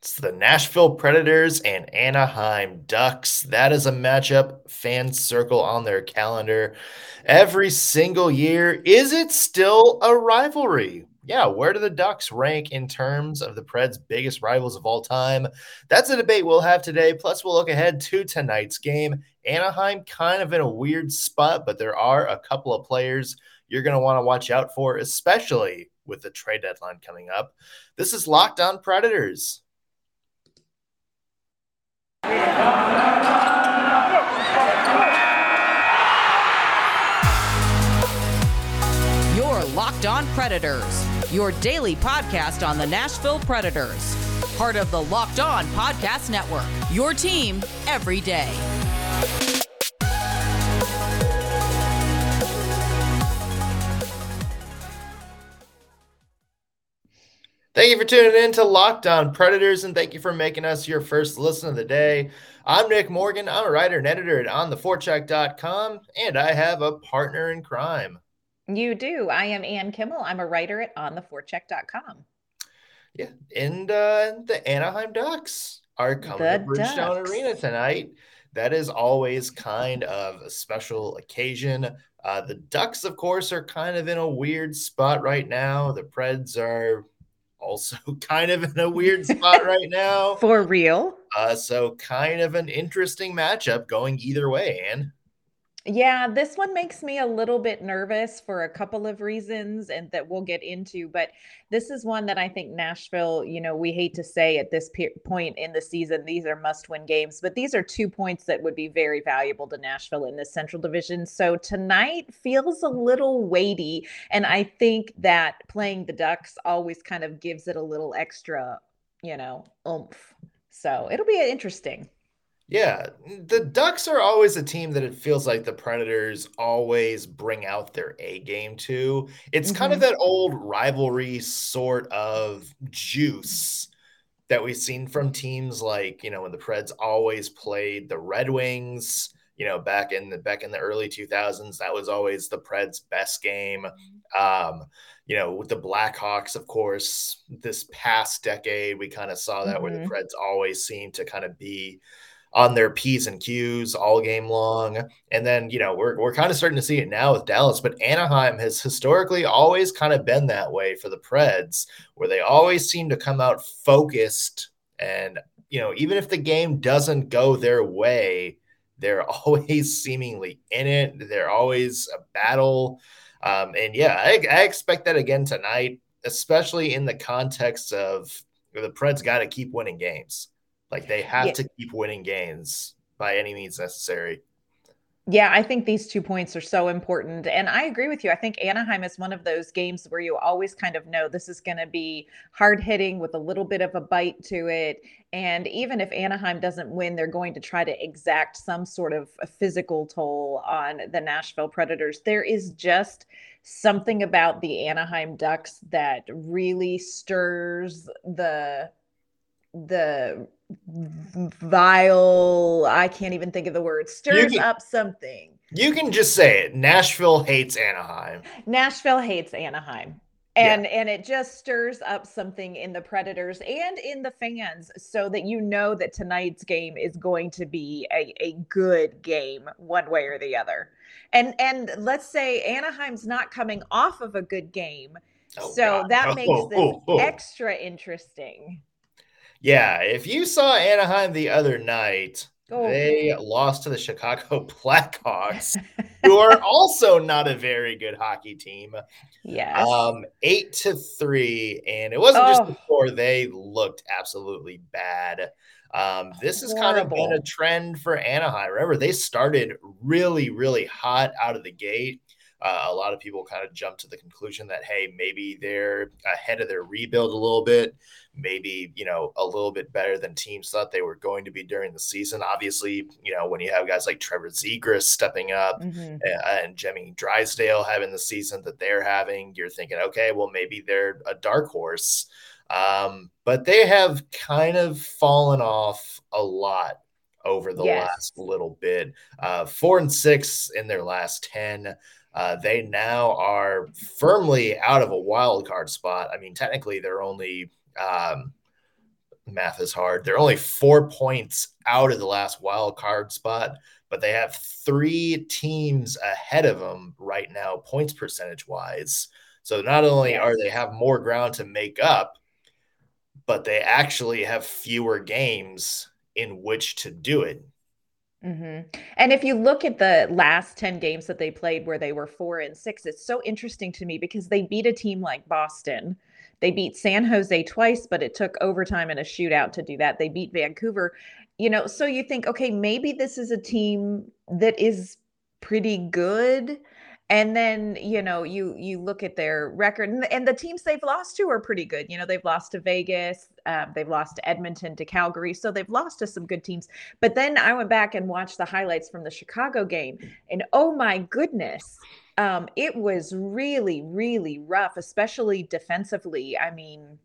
It's the Nashville Predators and Anaheim Ducks. That is a matchup fans circle on their calendar every single year. Is it still a rivalry? Yeah, where do the Ducks rank in terms of the Preds' biggest rivals of all time? That's a debate we'll have today. Plus, we'll look ahead to tonight's game. Anaheim kind of in a weird spot, but there are a couple of players you're going to want to watch out for, especially with the trade deadline coming up. This is Locked On Predators. Your Locked On Predators, your daily podcast on the Nashville Predators. Part of the Locked On Podcast Network, your team every day. Thank you for tuning in to Locked On Predators, and thank you for making us your first listen of the day. I'm Nick Morgan. I'm a writer and editor at ontheforecheck.com, and I have a partner in crime. You do. I am Ann Kimmel. I'm a writer at ontheforecheck.com. Yeah, and uh, the Anaheim Ducks are coming the to Bridgestone Ducks. Arena tonight. That is always kind of a special occasion. Uh, the Ducks, of course, are kind of in a weird spot right now. The Preds are also kind of in a weird spot right now. For real. Uh, so kind of an interesting matchup going either way, Anne. Yeah, this one makes me a little bit nervous for a couple of reasons and that we'll get into. But this is one that I think Nashville, you know, we hate to say at this pe- point in the season, these are must win games, but these are two points that would be very valuable to Nashville in this Central Division. So tonight feels a little weighty. And I think that playing the Ducks always kind of gives it a little extra, you know, oomph. So it'll be interesting. Yeah, the Ducks are always a team that it feels like the Predators always bring out their A game to. It's mm-hmm. kind of mm-hmm. that old rivalry sort of juice that we've seen from teams like, you know, when the Preds always played the Red Wings, you know, back in the back in the early 2000s, that was always the Preds best game. Um, you know, with the Blackhawks, of course, this past decade, we kind of saw that mm-hmm. where the mm-hmm. Preds always seemed to kind of be on their P's and Q's all game long. And then, you know, we're, we're kind of starting to see it now with Dallas, but Anaheim has historically always kind of been that way for the Preds, where they always seem to come out focused. And, you know, even if the game doesn't go their way, they're always seemingly in it. They're always a battle. Um, and yeah, I, I expect that again tonight, especially in the context of the Preds got to keep winning games. Like they have yeah. to keep winning games by any means necessary. Yeah, I think these two points are so important. And I agree with you. I think Anaheim is one of those games where you always kind of know this is going to be hard hitting with a little bit of a bite to it. And even if Anaheim doesn't win, they're going to try to exact some sort of a physical toll on the Nashville Predators. There is just something about the Anaheim Ducks that really stirs the the vile i can't even think of the word stirs can, up something. You can just say it. Nashville hates anaheim. Nashville hates anaheim. And yeah. and it just stirs up something in the predators and in the fans so that you know that tonight's game is going to be a, a good game one way or the other. And and let's say anaheim's not coming off of a good game. Oh, so God. that oh, makes oh, this oh, oh. extra interesting yeah, if you saw Anaheim the other night, oh. they lost to the Chicago Blackhawks, who are also not a very good hockey team. Yeah. Um, eight to three, and it wasn't oh. just before they looked absolutely bad. Um, this has kind of been a trend for Anaheim. Remember, they started really, really hot out of the gate. Uh, a lot of people kind of jump to the conclusion that hey, maybe they're ahead of their rebuild a little bit, maybe you know a little bit better than teams thought they were going to be during the season. Obviously, you know when you have guys like Trevor Zegras stepping up mm-hmm. and, and Jamie Drysdale having the season that they're having, you're thinking, okay, well maybe they're a dark horse. Um, but they have kind of fallen off a lot over the yes. last little bit. Uh, four and six in their last 10. Uh, they now are firmly out of a wild card spot. I mean, technically, they're only um, math is hard. They're only four points out of the last wild card spot, but they have three teams ahead of them right now, points percentage wise. So not only are they have more ground to make up, but they actually have fewer games in which to do it. Mm-hmm. And if you look at the last 10 games that they played where they were four and six, it's so interesting to me because they beat a team like Boston. They beat San Jose twice, but it took overtime and a shootout to do that. They beat Vancouver. You know, so you think, okay, maybe this is a team that is pretty good and then you know you you look at their record and the, and the, teams they've lost to are pretty good you know they've lost to vegas uh, they've lost to edmonton to calgary so they've lost to some good teams. But then i went back and watched the highlights from the chicago game and oh my goodness um, it was really really rough especially defensively. I mean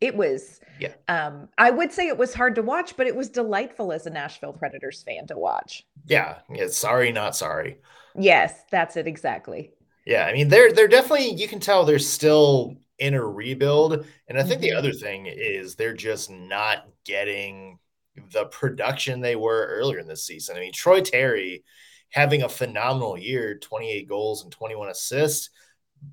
it was yeah. um i would say it was hard to watch but it was delightful as a nashville predators fan to watch. Yeah yeah sorry not sorry Yes, that's it exactly. Yeah, I mean they're they're definitely you can tell they're still in a rebuild, and I think mm-hmm. the other thing is they're just not getting the production they were earlier in this season. I mean Troy Terry having a phenomenal year, 28 goals and 21 assists,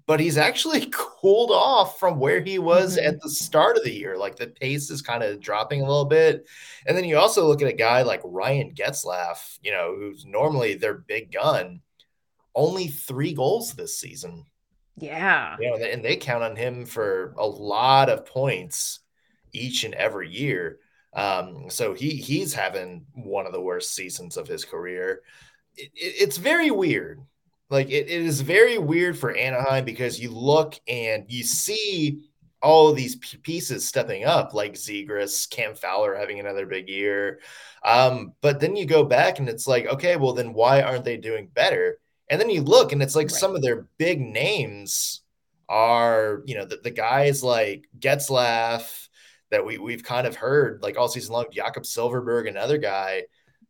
but he's actually cooled off from where he was mm-hmm. at the start of the year. Like the pace is kind of dropping a little bit. And then you also look at a guy like Ryan Getzlaf, you know, who's normally their big gun only three goals this season. Yeah. You know, and they count on him for a lot of points each and every year. Um, so he he's having one of the worst seasons of his career. It, it, it's very weird. Like it, it is very weird for Anaheim because you look and you see all these pieces stepping up, like Zegras, Cam Fowler having another big year. Um, but then you go back and it's like, okay, well then why aren't they doing better? And then you look and it's like right. some of their big names are, you know, the, the guys like Getzlaf that we, we've kind of heard like all season long, Jakob Silfverberg, another guy,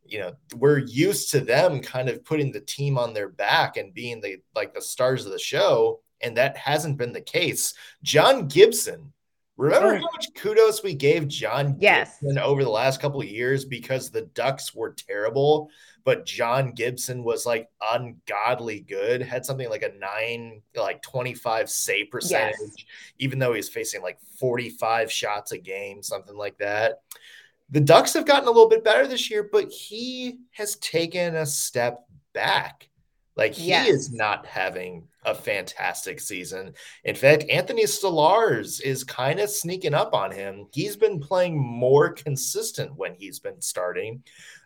you know, we're used to them kind of putting the team on their back and being the like the stars of the show. And that hasn't been the case. John Gibson, remember how much kudos we gave John yes. Gibson over the last couple of years because the Ducks were terrible but John Gibson was like ungodly good, had something like a nine, like 25 save percentage, yes. even though he's facing like 45 shots a game, something like that. The Ducks have gotten a little bit better this year, but he has taken a step back. Like he yes. is not having a fantastic season. In fact, Anthony Stolarz is kind of sneaking up on him. He's been playing more consistent when he's been starting.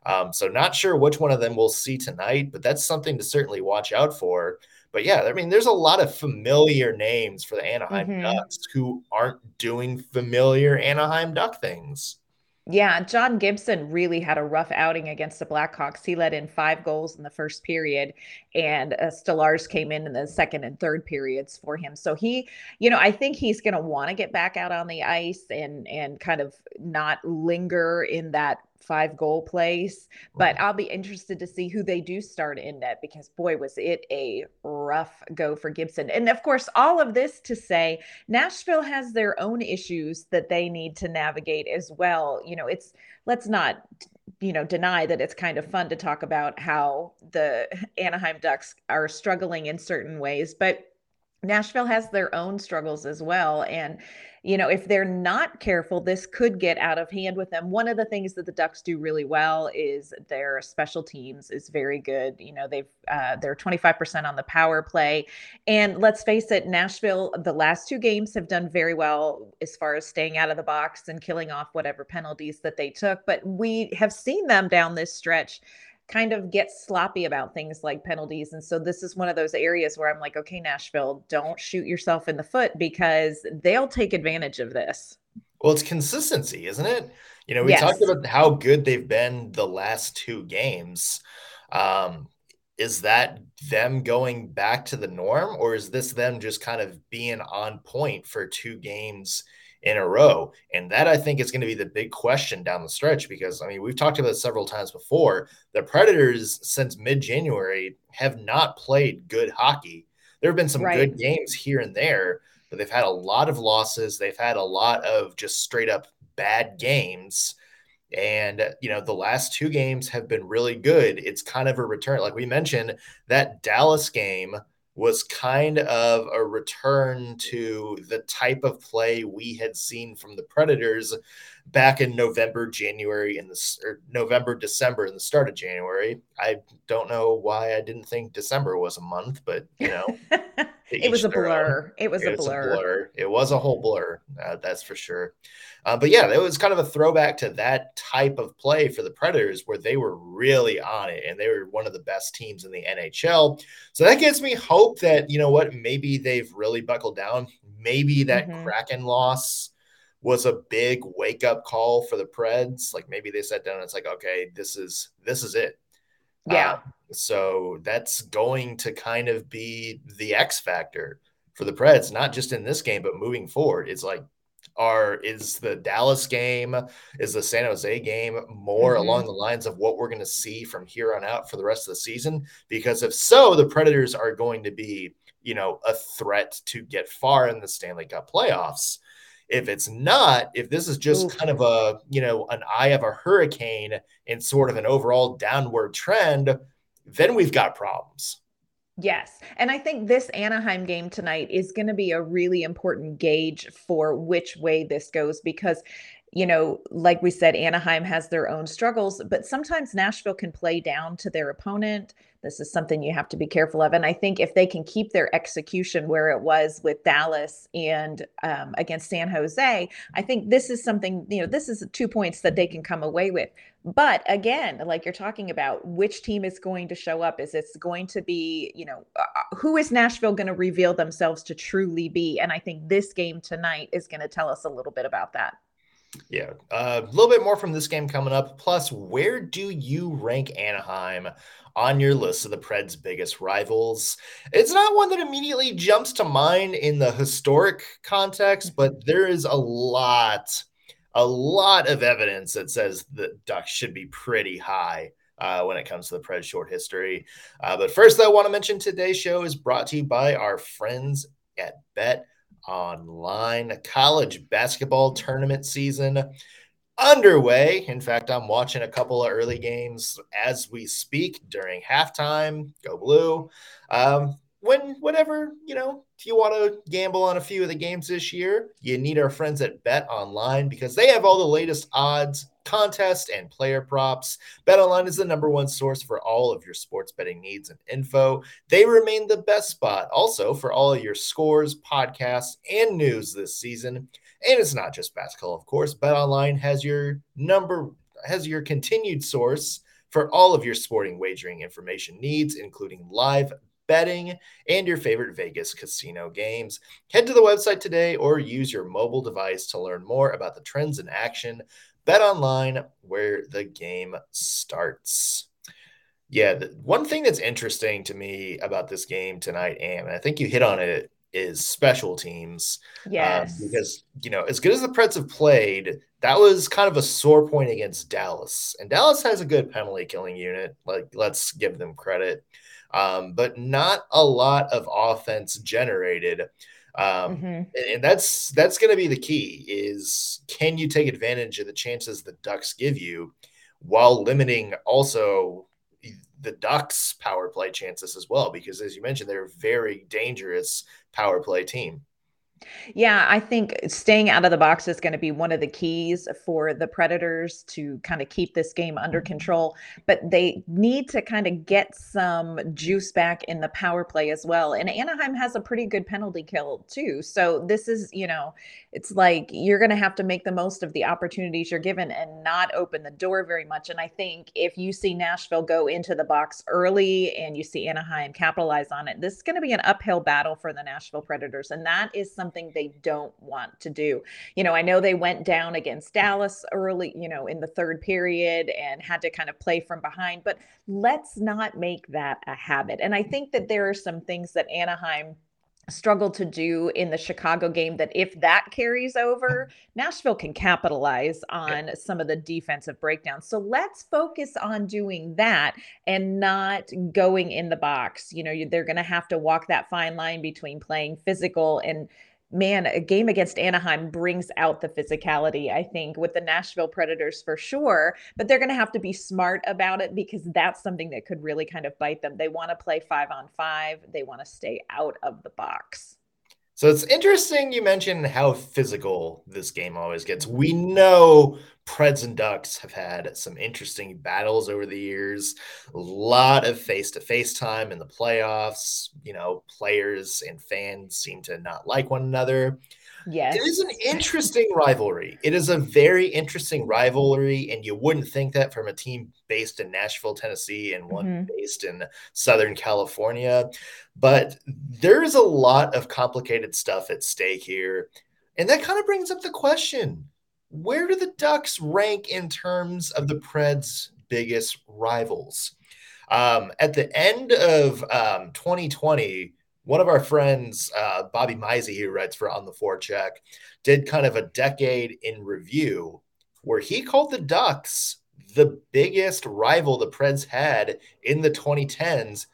Um, so not sure which one of them we'll see tonight, but that's something to certainly watch out for. But yeah, I mean, there's a lot of familiar names for the Anaheim mm-hmm. Ducks who aren't doing familiar Anaheim Duck things. Yeah, John Gibson really had a rough outing against the Blackhawks. He let in five goals in the first period, and uh, Stolarz came in in the second and third periods for him. So he, you know, I think he's going to want to get back out on the ice and and kind of not linger in that five goal place. But I'll be interested to see who they do start in net because boy, was it a rough go for Gibson. And of course, all of this to say Nashville has their own issues that they need to navigate as well. You know, it's let's not you know deny that it's kind of fun to talk about how the Anaheim Ducks are struggling in certain ways, but Nashville has their own struggles as well and you know, if they're not careful, this could get out of hand with them. One of the things that the Ducks do really well is their special teams is very good. You know, they've uh, they're 25% on the power play, and let's face it, Nashville the last two games have done very well as far as staying out of the box and killing off whatever penalties that they took. But we have seen them down this stretch kind of get sloppy about things like penalties. And so this is one of those areas where I'm like, okay, Nashville, don't shoot yourself in the foot because they'll take advantage of this. Well, it's consistency, isn't it? You know, we yes. talked about how good they've been the last two games. Um, is that them going back to the norm, or is this them just kind of being on point for two games in a row. And that I think is going to be the big question down the stretch because I mean, we've talked about several times before. The Predators, since mid January, have not played good hockey. There have been some right. good games here and there, but they've had a lot of losses. They've had a lot of just straight up bad games. And, you know, the last two games have been really good. It's kind of a return. Like we mentioned, that Dallas game was kind of a return to the type of play we had seen from the Predators back in November, January, in the November, December, in the start of January. I don't know why I didn't think December was a month, but you know, it was a blur. It was a blur. a blur. It was a whole blur. Uh, that's for sure. Uh, but yeah, it was kind of a throwback to that type of play for the Predators where they were really on it and they were one of the best teams in the NHL. So that gives me hope that, you know what, maybe they've really buckled down. Maybe that mm-hmm. Kraken loss was a big wake up call for the Preds. Like maybe they sat down and it's like, okay, this is this is it. Yeah. Uh, so that's going to kind of be the X factor for the Preds, not just in this game, but moving forward. It's like, are is the Dallas game, is the San Jose game more mm-hmm. along the lines of what we're going to see from here on out for the rest of the season? Because if so, the Predators are going to be, you know, a threat to get far in the Stanley Cup playoffs. If it's not, if this is just kind of a, you know, an eye of a hurricane and sort of an overall downward trend, then we've got problems. Yes. And I think this Anaheim game tonight is going to be a really important gauge for which way this goes because you know, like we said, Anaheim has their own struggles, but sometimes Nashville can play down to their opponent. This is something you have to be careful of. And I think if they can keep their execution where it was with Dallas and um, against San Jose, I think this is something, you know, this is two points that they can come away with. But again, like you're talking about, which team is going to show up? Is it's going to be, you know, uh, uh who is Nashville going to reveal themselves to truly be? And I think this game tonight is going to tell us a little bit about that. Yeah, uh, a little bit more from this game coming up. Plus, where do you rank Anaheim on your list of the Preds' biggest rivals? It's not one that immediately jumps to mind in the historic context, but there is a lot, a lot of evidence that says the Ducks should be pretty high. Uh, when it comes to the Preds short history. Uh, but first, I want to mention today's show is brought to you by our friends at Bet online. College basketball tournament season underway. In fact, I'm watching a couple of early games as we speak during halftime. Go blue. Um, when whatever you know if you want to gamble on a few of the games this year you need our friends at bet online because they have all the latest odds contest and player props. Bet online is the number one source for all of your sports betting needs and info. They remain the best spot also for all of your scores podcasts and news this season. And it's not just basketball of course. Bet online has your number has your continued source for all of your sporting wagering information needs, including live betting, and your favorite Vegas casino games. Head to the website today or use your mobile device to learn more about the trends in action. Bet online where the game starts. Yeah, the, one thing that's interesting to me about this game tonight, and I think you hit on it, is special teams. Um, yes. Um, because, you know, as good as the Preds have played, that was kind of a sore point against Dallas. And Dallas has a good penalty killing unit. Like, let's give them credit um, but not a lot of offense generated. Um, mm-hmm. and that's that's going to be the key is can you take advantage of the chances the ducks give you while limiting also the ducks power play chances as well because as you mentioned they're a very dangerous power play team yeah, I think staying out of the box is going to be one of the keys for the Predators to kind of keep this game under mm-hmm. control. But they need to kind of get some juice back in the power play as well. And Anaheim has a pretty good penalty kill too. So this is, you know, it's like you're going to have to make the most of the opportunities you're given and not open the door very much. And I think if you see Nashville go into the box early and you see Anaheim capitalize on it, this is going to be an uphill battle for the Nashville Predators. And that is something something they don't want to do. You know, I know they went down against Dallas early, you know, in the third period and had to kind of play from behind, but let's not make that a habit. And I think that there are some things that Anaheim struggled to do in the Chicago game that if that carries over, Nashville can capitalize on some of the defensive breakdowns. So let's focus on doing that and not going in the box. You know, they're going to have to walk that fine line between playing physical and man, a game against Anaheim brings out the physicality, I think, with the Nashville Predators for sure. But they're going to have to be smart about it because that's something that could really kind of bite them. They want to play five on five, they want to stay out of the box. So it's interesting you mentioned how physical this game always gets. We know Preds and Ducks have had some interesting battles over the years. A lot of face to face time in the playoffs. You know, players and fans seem to not like one another. Yes. It is an interesting rivalry. It is a very interesting rivalry, and you wouldn't think that from a team based in Nashville, Tennessee, and one mm-hmm. based in Southern California. But there's a lot of complicated stuff at stake here. And that kind of brings up the question where do the Ducks rank in terms of the Preds' biggest rivals? Um, at the end of um, 2020, one of our friends, uh, Bobby Misey, who writes for On the Forecheck, did kind of a decade in review where he called the Ducks the biggest rival the Preds had in the 2010s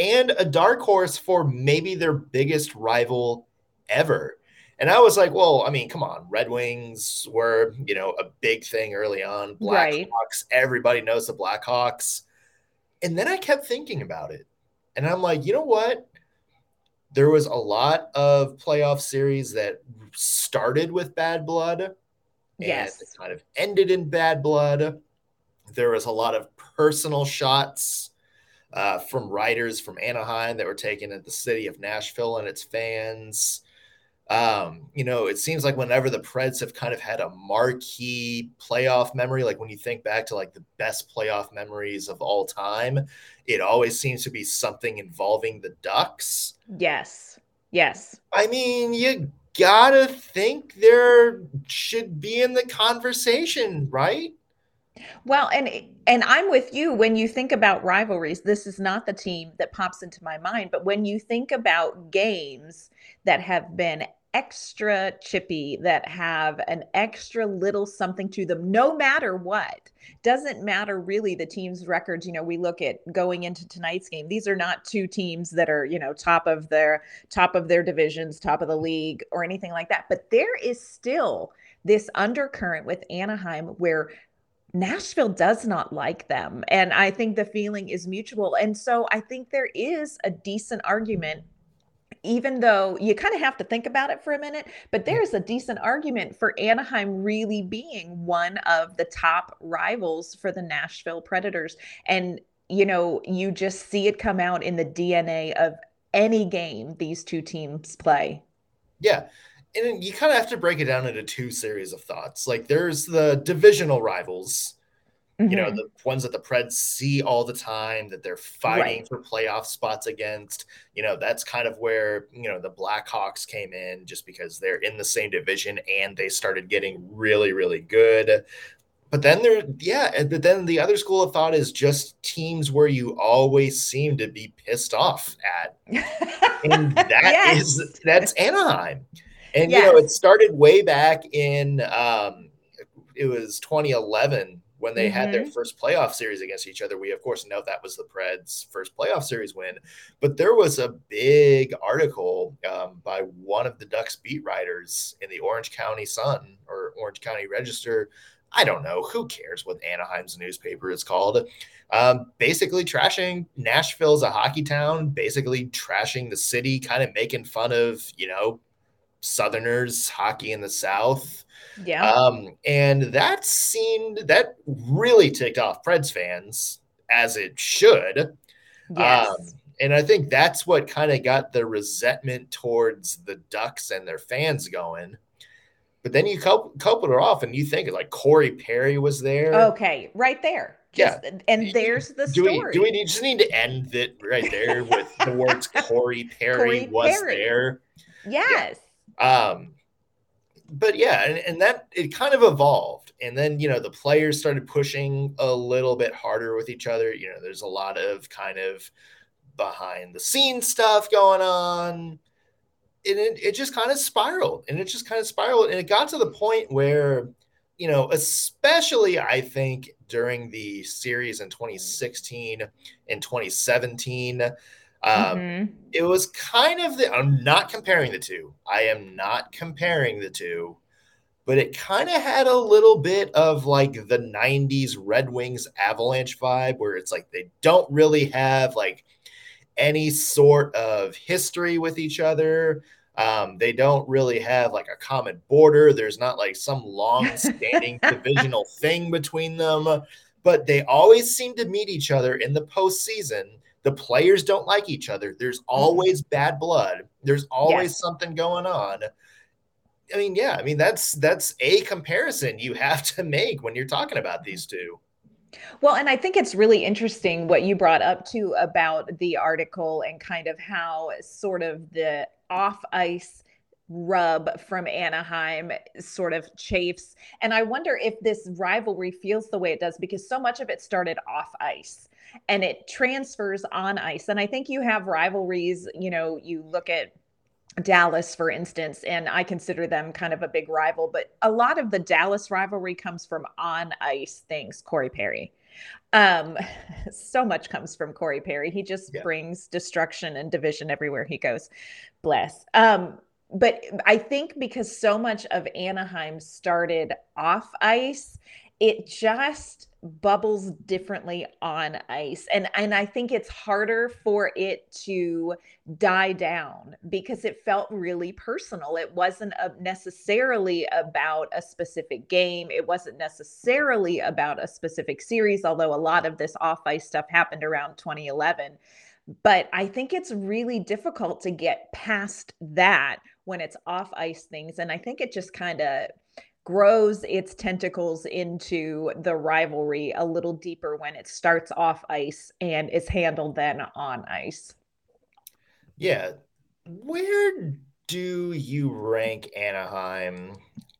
and a dark horse for maybe their biggest rival ever. And I was like, well, I mean, come on. Red Wings were, you know, a big thing early on. Blackhawks, right. everybody knows the Blackhawks. And then I kept thinking about it. And I'm like, you know what? There was a lot of playoff series that started with bad blood. Yes. kind of ended in bad blood. There was a lot of personal shots uh, from writers from Anaheim that were taken at the city of Nashville and its fans. Um, you know, it seems like whenever the Preds have kind of had a marquee playoff memory, like when you think back to like the best playoff memories of all time, it always seems to be something involving the Ducks. Yes. Yes. I mean, you gotta think there should be in the conversation, right? Well, and and I'm with you when you think about rivalries. This is not the team that pops into my mind, but when you think about games that have been extra chippy that have an extra little something to them no matter what doesn't matter really the team's records you know we look at going into tonight's game these are not two teams that are you know top of their top of their divisions top of the league or anything like that but there is still this undercurrent with Anaheim where Nashville does not like them. And I think the feeling is mutual. And so I think there is a decent argument even though you kind of have to think about it for a minute, but there's a decent argument for Anaheim really being one of the top rivals for the Nashville Predators. And, you know, you just see it come out in the DNA of any game these two teams play. Yeah. And you kind of have to break it down into two series of thoughts. Like there's the divisional rivals, Mm-hmm. You know, mm-hmm. the ones that the Preds see all the time that they're fighting right. for playoff spots against. You know, that's kind of where, you know, the Blackhawks came in just because they're in the same division and they started getting really, really good. But then there, yeah, but then the other school of thought is just teams where you always seem to be pissed off at. and that yes. is that's Anaheim. And yes. you know, it started way back in um it was 2011 when they mm-hmm. had their mm-hmm. first playoff series against each other. We, of course, know that was the Preds' first playoff series win. But there was a big article um, by one of the Ducks beat writers in the Orange County Sun or Orange County Register. I don't know. Who cares what Anaheim's newspaper is called? Um, basically, trashing Nashville as a hockey town, basically trashing the city, kind of making fun of, you know, Southerners hockey in the South. Yeah. Um, and that seemed that really ticked off Preds fans as it should. Yes. Um, and I think that's what kind of got the resentment towards the Ducks and their fans going. But then you couple, couple it off and you think like Corey Perry was there. Okay, right there. Just, yeah. And there's the do story. We, do we just need to end it right there with the words Corey Perry Corey was Perry. there? Yes. Um, but yeah, and, and that it kind of evolved. And then, you know, the players started pushing a little bit harder with each other. You know, there's a lot of kind of behind the scenes stuff going on. And it, it just kind of spiraled and it just kind of spiraled. And it got to the point where, you know, especially I think during the series in 2016 and 2017, Um, mm-hmm. It was kind of the, I'm not comparing the two. I am not comparing the two, but it kind of had a little bit of like the 90s Red Wings Avalanche vibe where it's like they don't really have like any sort of history with each other. Um, they don't really have like a common border. There's not like some long standing divisional thing between them, but they always seem to meet each other in the postseason. The players don't like each other. There's mm-hmm. always bad blood. There's always yes. something going on. I mean, yeah, I mean that's that's a comparison you have to make when you're talking about these two. Well, and I think it's really interesting what you brought up too about the article and kind of how sort of the off ice rub from Anaheim sort of chafes. And I wonder if this rivalry feels the way it does because so much of it started off ice and it transfers on ice. And I think you have rivalries, you know, you look at Dallas, for instance, and I consider them kind of a big rival, but a lot of the Dallas rivalry comes from on ice things, Corey Perry. Um, so much comes from Corey Perry. He just yeah. brings destruction and division everywhere he goes. Bless. Um, but I think because so much of Anaheim started off ice, it just bubbles differently on ice. And and I think it's harder for it to die down because it felt really personal. It wasn't a, necessarily about a specific game. It wasn't necessarily about a specific series although a lot of this off ice stuff happened around 2011 but I think it's really difficult to get past that when it's off ice things and I think it just kind of grows its tentacles into the rivalry a little deeper when it starts off ice and is handled then on ice. Yeah. Where do you rank Anaheim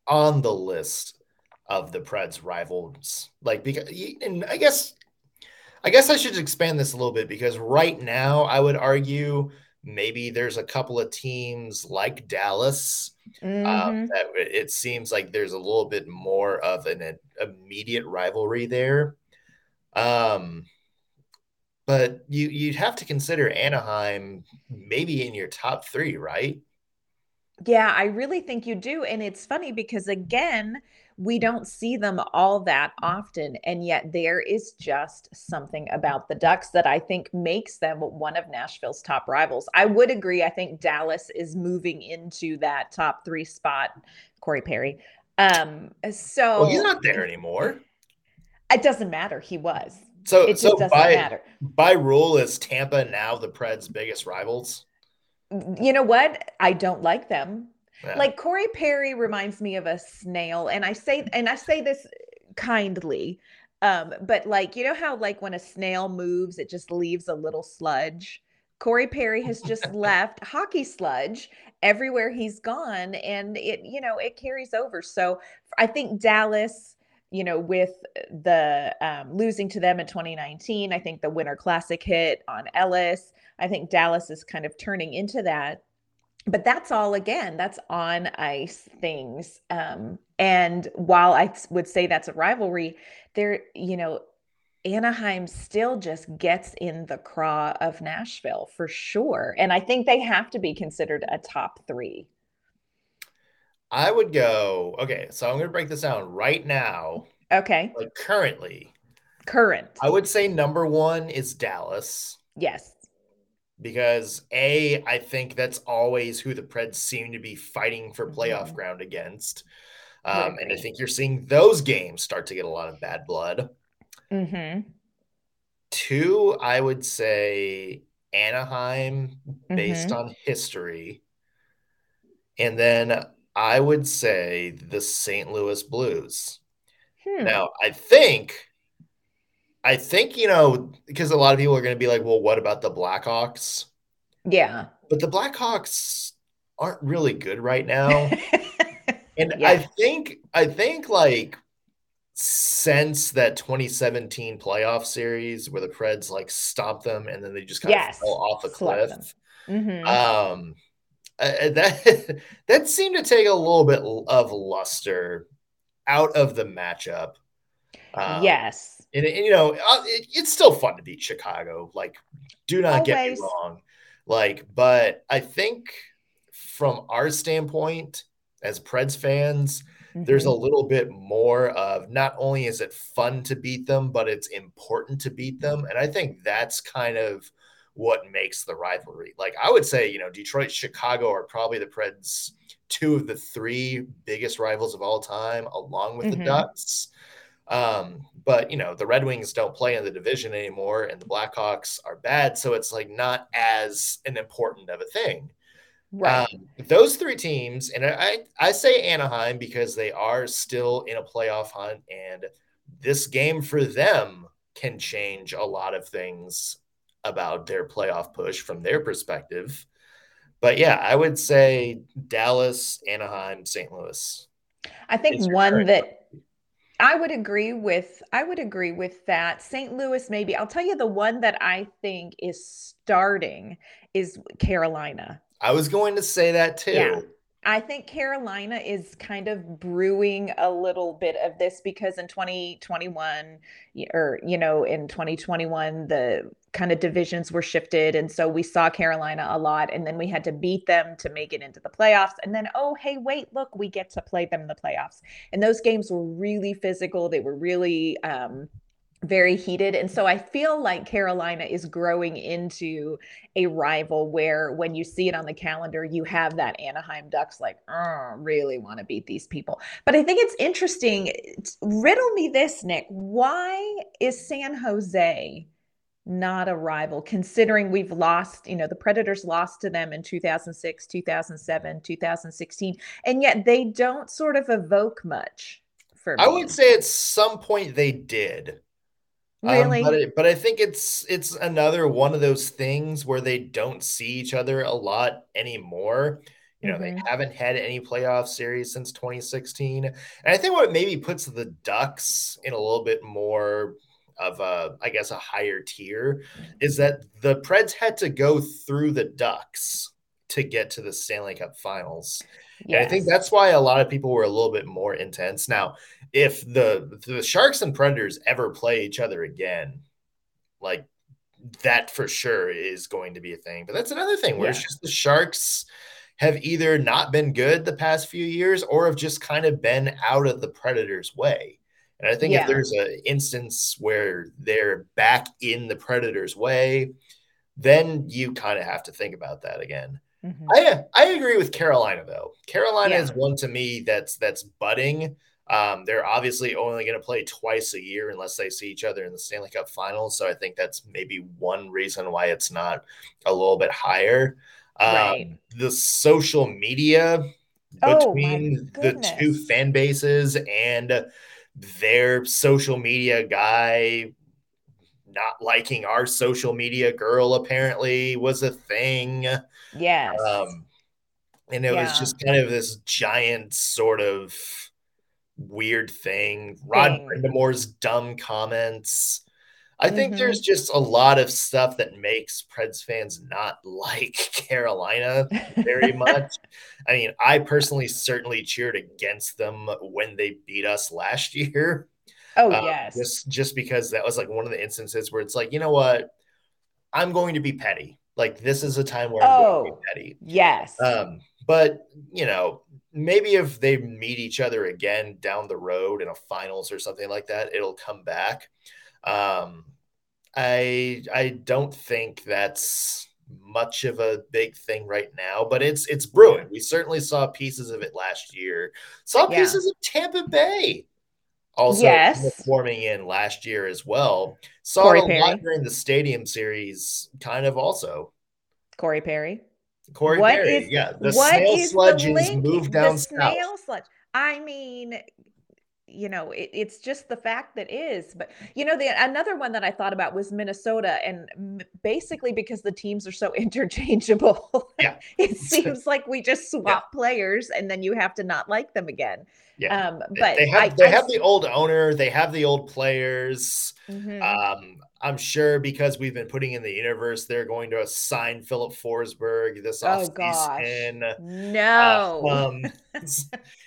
on the list of the Preds rivals? Like because and I guess I guess I should expand this a little bit because right now I would argue maybe there's a couple of teams like Dallas um, mm-hmm. um, that it seems like there's a little bit more of an, an immediate rivalry there. Um, but you you'd have to consider Anaheim maybe in your top three, right? Yeah, I really think you do, and it's funny because again, we don't see them all that often. And yet there is just something about the Ducks that I think makes them one of Nashville's top rivals. I would agree. I think Dallas is moving into that top three spot, Corey Perry. Um, so well, he's not there anymore. It doesn't matter. He was. So it so by, matter. By rule, is Tampa now the Preds' biggest rivals? You know what? I don't like them. Yeah. Like Corey Perry reminds me of a snail, and I say and I say this kindly, um, but like you know how like when a snail moves, it just leaves a little sludge. Corey Perry has just left hockey sludge everywhere he's gone, and it you know it carries over. So I think Dallas you know, with the um, losing to them in 2019, I think the Winter Classic hit on Ellis. I think Dallas is kind of turning into that but that's all again that's on ice things um and while i would say that's a rivalry there you know anaheim still just gets in the craw of nashville for sure and i think they have to be considered a top three. I would go okay so i'm going to break this down right now. Okay. Like currently current. I would say number one is dallas. Yes because a I think that's always who the Preds seem to be fighting for playoff mm-hmm. ground against, um, and I think you're seeing those games start to get a lot of bad blood. Mm-hmm. Two, I would say Anaheim, based mm-hmm. on history, and then I would say the St. Louis Blues. Hmm. Now, I think I think, you know, because a lot of people are going to be like, well, what about the Blackhawks? Yeah. But the Blackhawks aren't really good right now. and yeah. I think, I think like since that 2017 playoff series where the Preds like stomped them and then they just kind yes. of fell off a cliff. Mm-hmm. Um, uh, that that seemed to take a little bit of luster out of the matchup. Um, yes. And, and you know, uh, it, it's still fun to beat Chicago. Like, do not Always. get me wrong. Like, but I think from our standpoint as Preds fans, mm-hmm. there's a little bit more of not only is it fun to beat them, but it's important to beat them. And I think that's kind of what makes the rivalry. Like I would say, you know, Detroit, Chicago are probably the Preds two of the three biggest rivals of all time, along with mm-hmm. the Ducks. Um, but you know, the Red Wings don't play in the division anymore, and the Blackhawks are bad, so it's like not as an important of a thing. Right. Um, those three teams, and I, I say Anaheim because they are still in a playoff hunt, and this game for them can change a lot of things about their playoff push from their perspective. But yeah, I would say Dallas, Anaheim, St. Louis. I think one that I would agree with I would agree with that. St. Louis maybe. I'll tell you the one that I think is starting is Carolina. I was going to say that too. Yeah. I think Carolina is kind of brewing a little bit of this because in 2021 or you know in 2021 the kind of divisions were shifted and so we saw Carolina a lot and then we had to beat them to make it into the playoffs and then oh hey wait look we get to play them in the playoffs. And those games were really physical, they were really um very heated. And so I feel like Carolina is growing into a rival where when you see it on the calendar, you have that Anaheim Ducks like, oh, really want to beat these people. But I think it's interesting. Riddle me this, Nick. Why is San Jose not a rival considering we've lost you know the predators lost to them in 2006 2007 2016 and yet they don't sort of evoke much for me. i would say at some point they did really? Um, but, it, but I think it's it's another one of those things where they don't see each other a lot anymore. You know, mm-hmm. they haven't had any playoff series since 2016. And I think what maybe puts the Ducks in a little bit more of a, I guess, a higher tier is that the Preds had to go through the Ducks to get to the Stanley Cup finals. Yes. And I think that's why a lot of people were a little bit more intense. Now, if the the Sharks and Predators ever play each other again, like that for sure is going to be a thing. But that's another thing where yeah. it's just the Sharks have either not been good the past few years or have just kind of been out of the Predators' way. And I think yeah. if there's an instance where they're back in the Predators' way, then you kind of have to think about that again. Mm-hmm. I I agree with Carolina though. Carolina yeah. is one to me that's that's budding. Um, they're obviously only going to play twice a year unless they see each other in the Stanley Cup Finals. So I think that's maybe one reason why it's not a little bit higher. Um, right. The social media oh, between oh, the two fan bases and their social media guy not liking our social media girl apparently was a thing. Yes. Um, and it yeah. was just kind of this giant sort of weird thing. Rod Brind'Amour's dumb comments. I think mm-hmm. there's just a lot of stuff that makes Preds fans not like Carolina very much. I mean, I personally certainly cheered against them when they beat us last year. Oh, um, yes. Just just because that was like one of the instances where it's like, you know what? I'm going to be petty. Like this is a time where I'm oh, going to be oh, petty. Yes. Um, but you know, maybe if they meet each other again down the road in a finals or something like that, it'll come back. Um, I I don't think that's much of a big thing right now, but it's it's brewing. We certainly saw pieces of it last year. Saw pieces yeah. of Tampa Bay also yes. forming in last year as well. Saw Corey a Perry. lot during the Stadium Series, kind of also. Corey Perry. Corey what Perry, is, yeah. The snail sludges moved down the south. Snail sludge. I mean, you know, it, it's just the fact that is. But you know, the another one that I thought about was Minnesota, and basically because the teams are so interchangeable, yeah. it seems like we just swap yeah. players, and then you have to not like them again. Yeah, um, but they have I, they I, have the old owner, they have the old players. Mm-hmm. Um, I'm sure because we've been putting in the universe, they're going to assign Filip Forsberg this oh gosh, no, uh, um,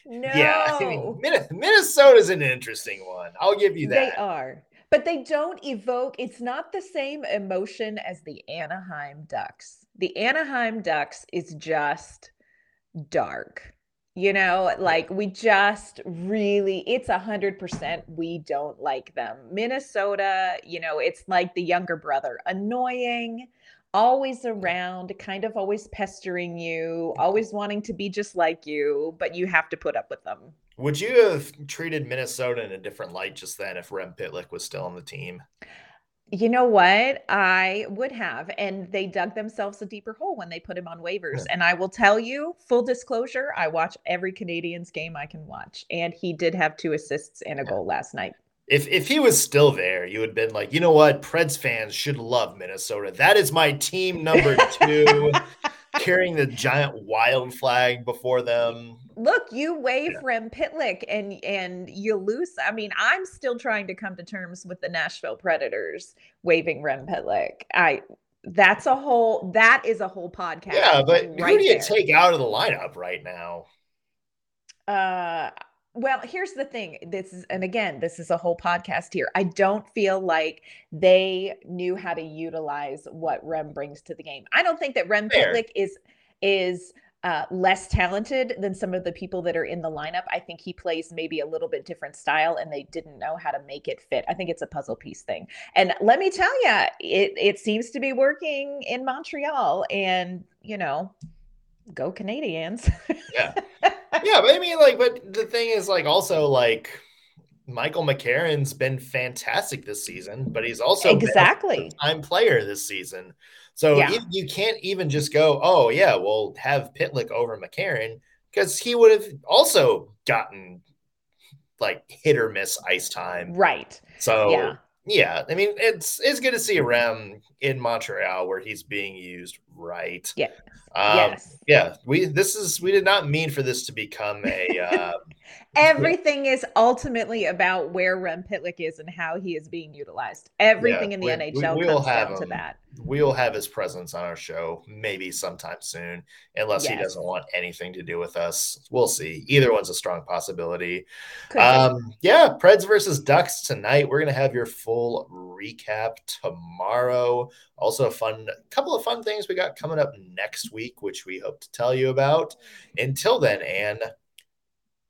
no, yeah. I mean, Minnesota's an interesting one. I'll give you that. They are, but they don't evoke. It's not the same emotion as the Anaheim Ducks. the Anaheim Ducks is just dark. You know, like we just really, it's a hundred percent. We don't like them. Minnesota, you know, it's like the younger brother, annoying, always around, kind of always pestering you, always wanting to be just like you, but you have to put up with them. Would you have treated Minnesota in a different light just then if Rem Pitlick was still on the team? You know what? I would have. And they dug themselves a deeper hole when they put him on waivers. Yeah. And I will tell you, full disclosure, I watch every Canadiens game I can watch. And he did have two assists and a yeah. goal last night. If if he was still there, you would have been like, you know what? Preds fans should love Minnesota. That is my team number two. carrying the giant wild flag before them. Look, you wave yeah. Rem Pitlick and and you lose. I mean, I'm still trying to come to terms with the Nashville Predators waving Rem Pitlick. I that's a whole that is a whole podcast. Yeah, but right who do you there. take out of the lineup right now? Uh well, here's the thing. This is, and again, this is a whole podcast here. I don't feel like they knew how to utilize what Rem brings to the game. I don't think that Rem Fair. Pitlick is is uh, less talented than some of the people that are in the lineup. I think he plays maybe a little bit different style, and they didn't know how to make it fit. I think it's a puzzle piece thing. And let me tell you, it it seems to be working in Montreal. And you know, go Canadiens. yeah. Yeah, but I mean, like, but the thing is, like, also, like, Michael McCarron's been fantastic this season, but he's also exactly time player this season. So yeah. you can't even just go, oh yeah, we'll have Pitlick over McCarron because he would have also gotten like hit or miss ice time. Right. So yeah. yeah, I mean it's it's good to see Rem in Montreal where he's being used right. Yeah. Um, yes. Yeah. We this is we did not mean for this to become a. Uh, Everything is ultimately about where Rem Pitlick is and how he is being utilized. Everything yeah, in the we, NHL we, comes down him, to that. We'll have his presence on our show maybe sometime soon, unless yes. he doesn't want anything to do with us. We'll see. Either one's a strong possibility. Um, yeah, Preds versus Ducks tonight. We're gonna have your full recap tomorrow. Also, a fun couple of fun things we got coming up next week, which we hope to tell you about. Until then, Anne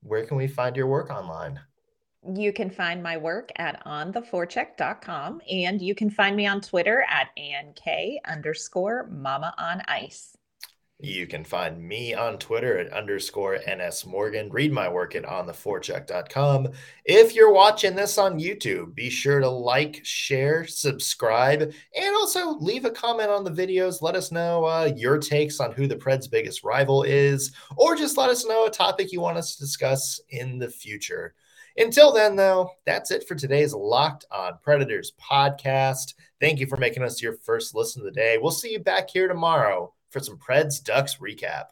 where can we find your work online? You can find my work at ontheforecheck.com and you can find me on Twitter at AnnK underscore mama on ice. You can find me on Twitter at underscore NS Morgan. Read my work at ontheforecheck.com. If you're watching this on YouTube, be sure to like, share, subscribe, and also leave a comment on the videos. Let us know uh, your takes on who the Preds' biggest rival is, or just let us know a topic you want us to discuss in the future. Until then, though, that's it for today's Locked on Predators podcast. Thank you for making us your first listen of the day. We'll see you back here tomorrow for some Preds Ducks recap.